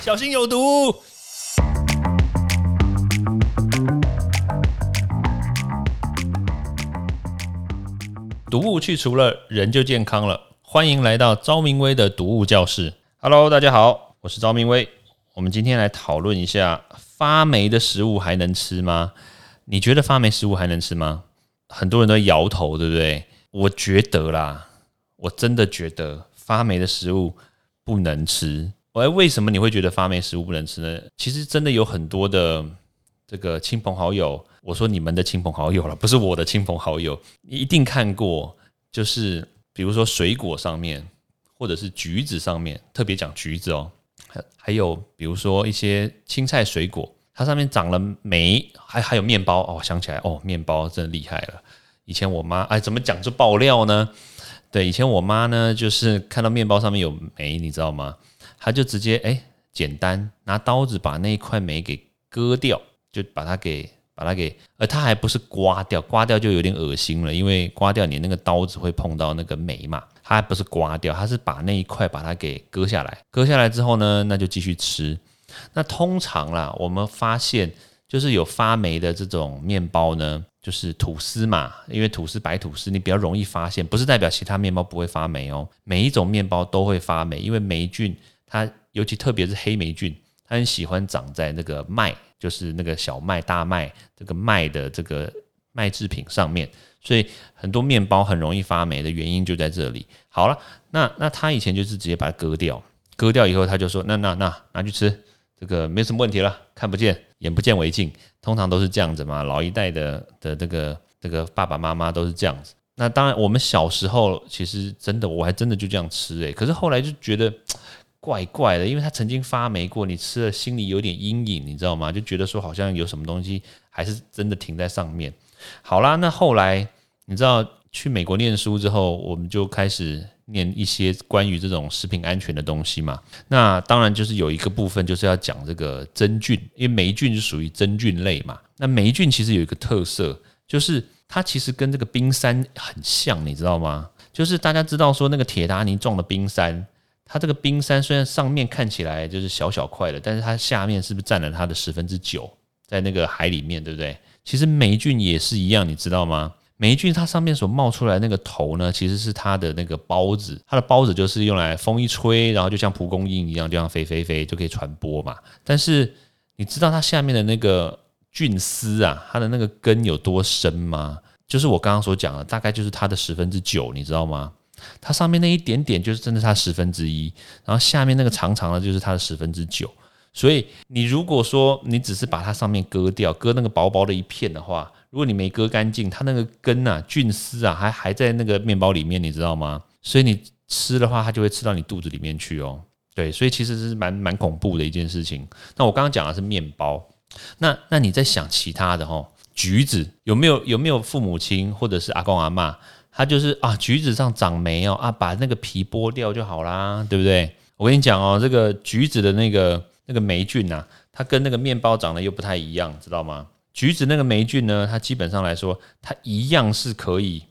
小心有毒。毒物去除了，人就健康了。欢迎来到昭明威的毒物教室。Hello，大家好，我是昭明威。我们今天来讨论一下发霉的食物还能吃吗？你觉得发霉食物还能吃吗？很多人都摇头，对不对？我觉得啦，我真的觉得发霉的食物不能吃。哎，为什么你会觉得发霉食物不能吃呢？其实真的有很多的这个亲朋好友，我说你们的亲朋好友了，不是我的亲朋好友，你一定看过，就是比如说水果上面，或者是橘子上面，特别讲橘子哦，还还有比如说一些青菜水果，它上面长了霉，还还有面包哦，想起来哦，面包真的厉害了。以前我妈哎，怎么讲就爆料呢？对，以前我妈呢，就是看到面包上面有霉，你知道吗？他就直接哎，简单拿刀子把那一块煤给割掉，就把它给把它给，而他还不是刮掉，刮掉就有点恶心了，因为刮掉你那个刀子会碰到那个煤嘛，他还不是刮掉，他是把那一块把它给割下来，割下来之后呢，那就继续吃。那通常啦，我们发现就是有发霉的这种面包呢，就是吐司嘛，因为吐司白吐司你比较容易发现，不是代表其他面包不会发霉哦，每一种面包都会发霉，因为霉菌。它尤其特别是黑霉菌，它很喜欢长在那个麦，就是那个小麦、大麦这个麦的这个麦制品上面，所以很多面包很容易发霉的原因就在这里。好了，那那他以前就是直接把它割掉，割掉以后他就说：那那那拿去吃，这个没什么问题了，看不见眼不见为净，通常都是这样子嘛。老一代的的这个这个爸爸妈妈都是这样子。那当然我们小时候其实真的我还真的就这样吃诶，可是后来就觉得。怪怪的，因为它曾经发霉过，你吃了心里有点阴影，你知道吗？就觉得说好像有什么东西还是真的停在上面。好啦，那后来你知道去美国念书之后，我们就开始念一些关于这种食品安全的东西嘛。那当然就是有一个部分就是要讲这个真菌，因为霉菌是属于真菌类嘛。那霉菌其实有一个特色，就是它其实跟这个冰山很像，你知道吗？就是大家知道说那个铁达尼撞了冰山。它这个冰山虽然上面看起来就是小小块的，但是它下面是不是占了它的十分之九，在那个海里面，对不对？其实霉菌也是一样，你知道吗？霉菌它上面所冒出来那个头呢，其实是它的那个孢子，它的孢子就是用来风一吹，然后就像蒲公英一样，这样飞飞飞就可以传播嘛。但是你知道它下面的那个菌丝啊，它的那个根有多深吗？就是我刚刚所讲的，大概就是它的十分之九，你知道吗？它上面那一点点就是真的它十分之一，然后下面那个长长的就是它的十分之九。所以你如果说你只是把它上面割掉，割那个薄薄的一片的话，如果你没割干净，它那个根啊、菌丝啊还还在那个面包里面，你知道吗？所以你吃的话，它就会吃到你肚子里面去哦。对，所以其实是蛮蛮恐怖的一件事情。那我刚刚讲的是面包，那那你在想其他的哈？橘子有没有有没有父母亲或者是阿公阿妈？它就是啊，橘子上长霉哦啊，把那个皮剥掉就好啦，对不对？我跟你讲哦，这个橘子的那个那个霉菌呐，它跟那个面包长得又不太一样，知道吗？橘子那个霉菌呢，它基本上来说，它一样是可以，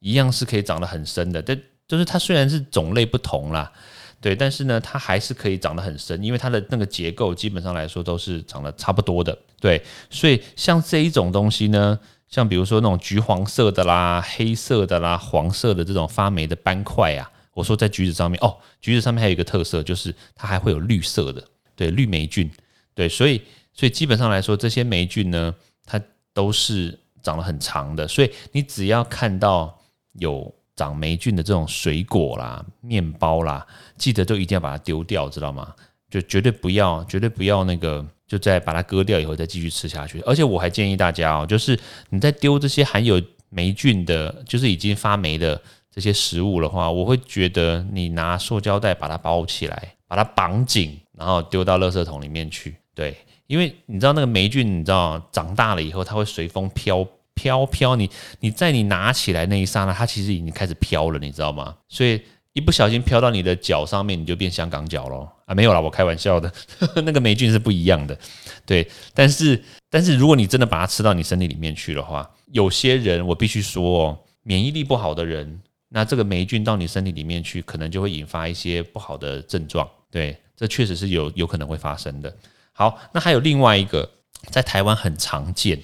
一样是可以长得很深的。但就是它虽然是种类不同啦，对，但是呢，它还是可以长得很深，因为它的那个结构基本上来说都是长得差不多的，对。所以像这一种东西呢。像比如说那种橘黄色的啦、黑色的啦、黄色的这种发霉的斑块啊，我说在橘子上面哦，橘子上面还有一个特色，就是它还会有绿色的，对，绿霉菌，对，所以所以基本上来说，这些霉菌呢，它都是长得很长的，所以你只要看到有长霉菌的这种水果啦、面包啦，记得都一定要把它丢掉，知道吗？就绝对不要，绝对不要那个。就再把它割掉以后再继续吃下去，而且我还建议大家哦，就是你在丢这些含有霉菌的，就是已经发霉的这些食物的话，我会觉得你拿塑胶袋把它包起来，把它绑紧，然后丢到垃圾桶里面去。对，因为你知道那个霉菌，你知道长大了以后它会随风飘飘飘，你你在你拿起来那一刹那，它其实已经开始飘了，你知道吗？所以。一不小心飘到你的脚上面，你就变香港脚咯。啊！没有啦，我开玩笑的，那个霉菌是不一样的，对。但是，但是如果你真的把它吃到你身体里面去的话，有些人我必须说哦，免疫力不好的人，那这个霉菌到你身体里面去，可能就会引发一些不好的症状。对，这确实是有有可能会发生的。好，那还有另外一个在台湾很常见，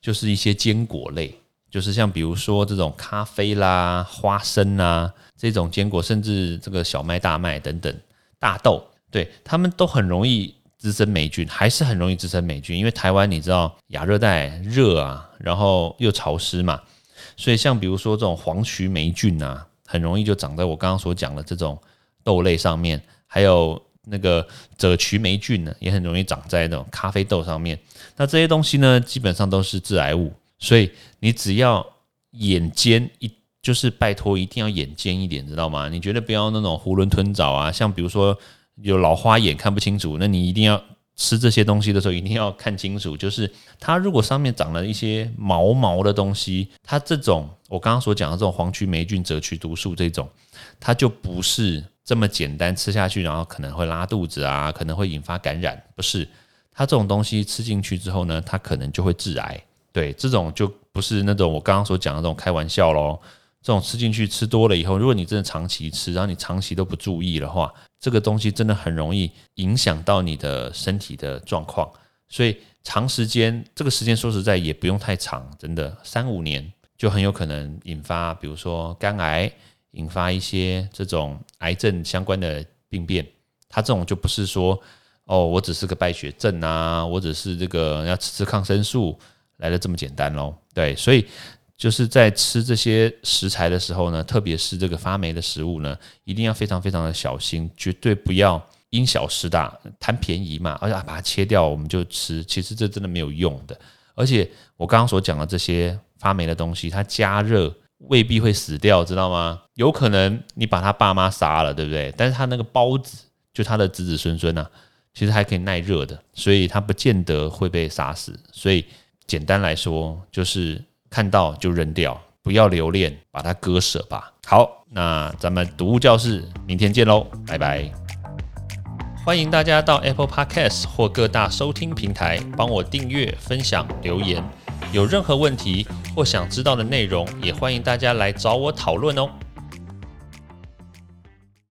就是一些坚果类，就是像比如说这种咖啡啦、花生啊这种坚果，甚至这个小麦、大麦等等大豆，对他们都很容易滋生霉菌，还是很容易滋生霉菌，因为台湾你知道亚热带热啊，然后又潮湿嘛，所以像比如说这种黄曲霉菌啊。很容易就长在我刚刚所讲的这种豆类上面，还有那个赭曲霉菌呢，也很容易长在那种咖啡豆上面。那这些东西呢，基本上都是致癌物，所以你只要眼尖一，就是拜托一定要眼尖一点，知道吗？你绝对不要那种囫囵吞枣啊，像比如说有老花眼看不清楚，那你一定要。吃这些东西的时候，一定要看清楚，就是它如果上面长了一些毛毛的东西，它这种我刚刚所讲的这种黄曲霉菌、赭曲毒素这种，它就不是这么简单吃下去，然后可能会拉肚子啊，可能会引发感染，不是。它这种东西吃进去之后呢，它可能就会致癌。对，这种就不是那种我刚刚所讲的这种开玩笑喽。这种吃进去吃多了以后，如果你真的长期吃，然后你长期都不注意的话，这个东西真的很容易影响到你的身体的状况。所以长时间，这个时间说实在也不用太长，真的三五年就很有可能引发，比如说肝癌，引发一些这种癌症相关的病变。它这种就不是说哦，我只是个败血症啊，我只是这个要吃吃抗生素来的这么简单喽。对，所以。就是在吃这些食材的时候呢，特别是这个发霉的食物呢，一定要非常非常的小心，绝对不要因小失大，贪便宜嘛，而且把它切掉我们就吃，其实这真的没有用的。而且我刚刚所讲的这些发霉的东西，它加热未必会死掉，知道吗？有可能你把他爸妈杀了，对不对？但是他那个孢子，就他的子子孙孙呐，其实还可以耐热的，所以他不见得会被杀死。所以简单来说，就是。看到就扔掉，不要留恋，把它割舍吧。好，那咱们读物教室明天见喽，拜拜！欢迎大家到 Apple Podcast 或各大收听平台帮我订阅、分享、留言。有任何问题或想知道的内容，也欢迎大家来找我讨论哦。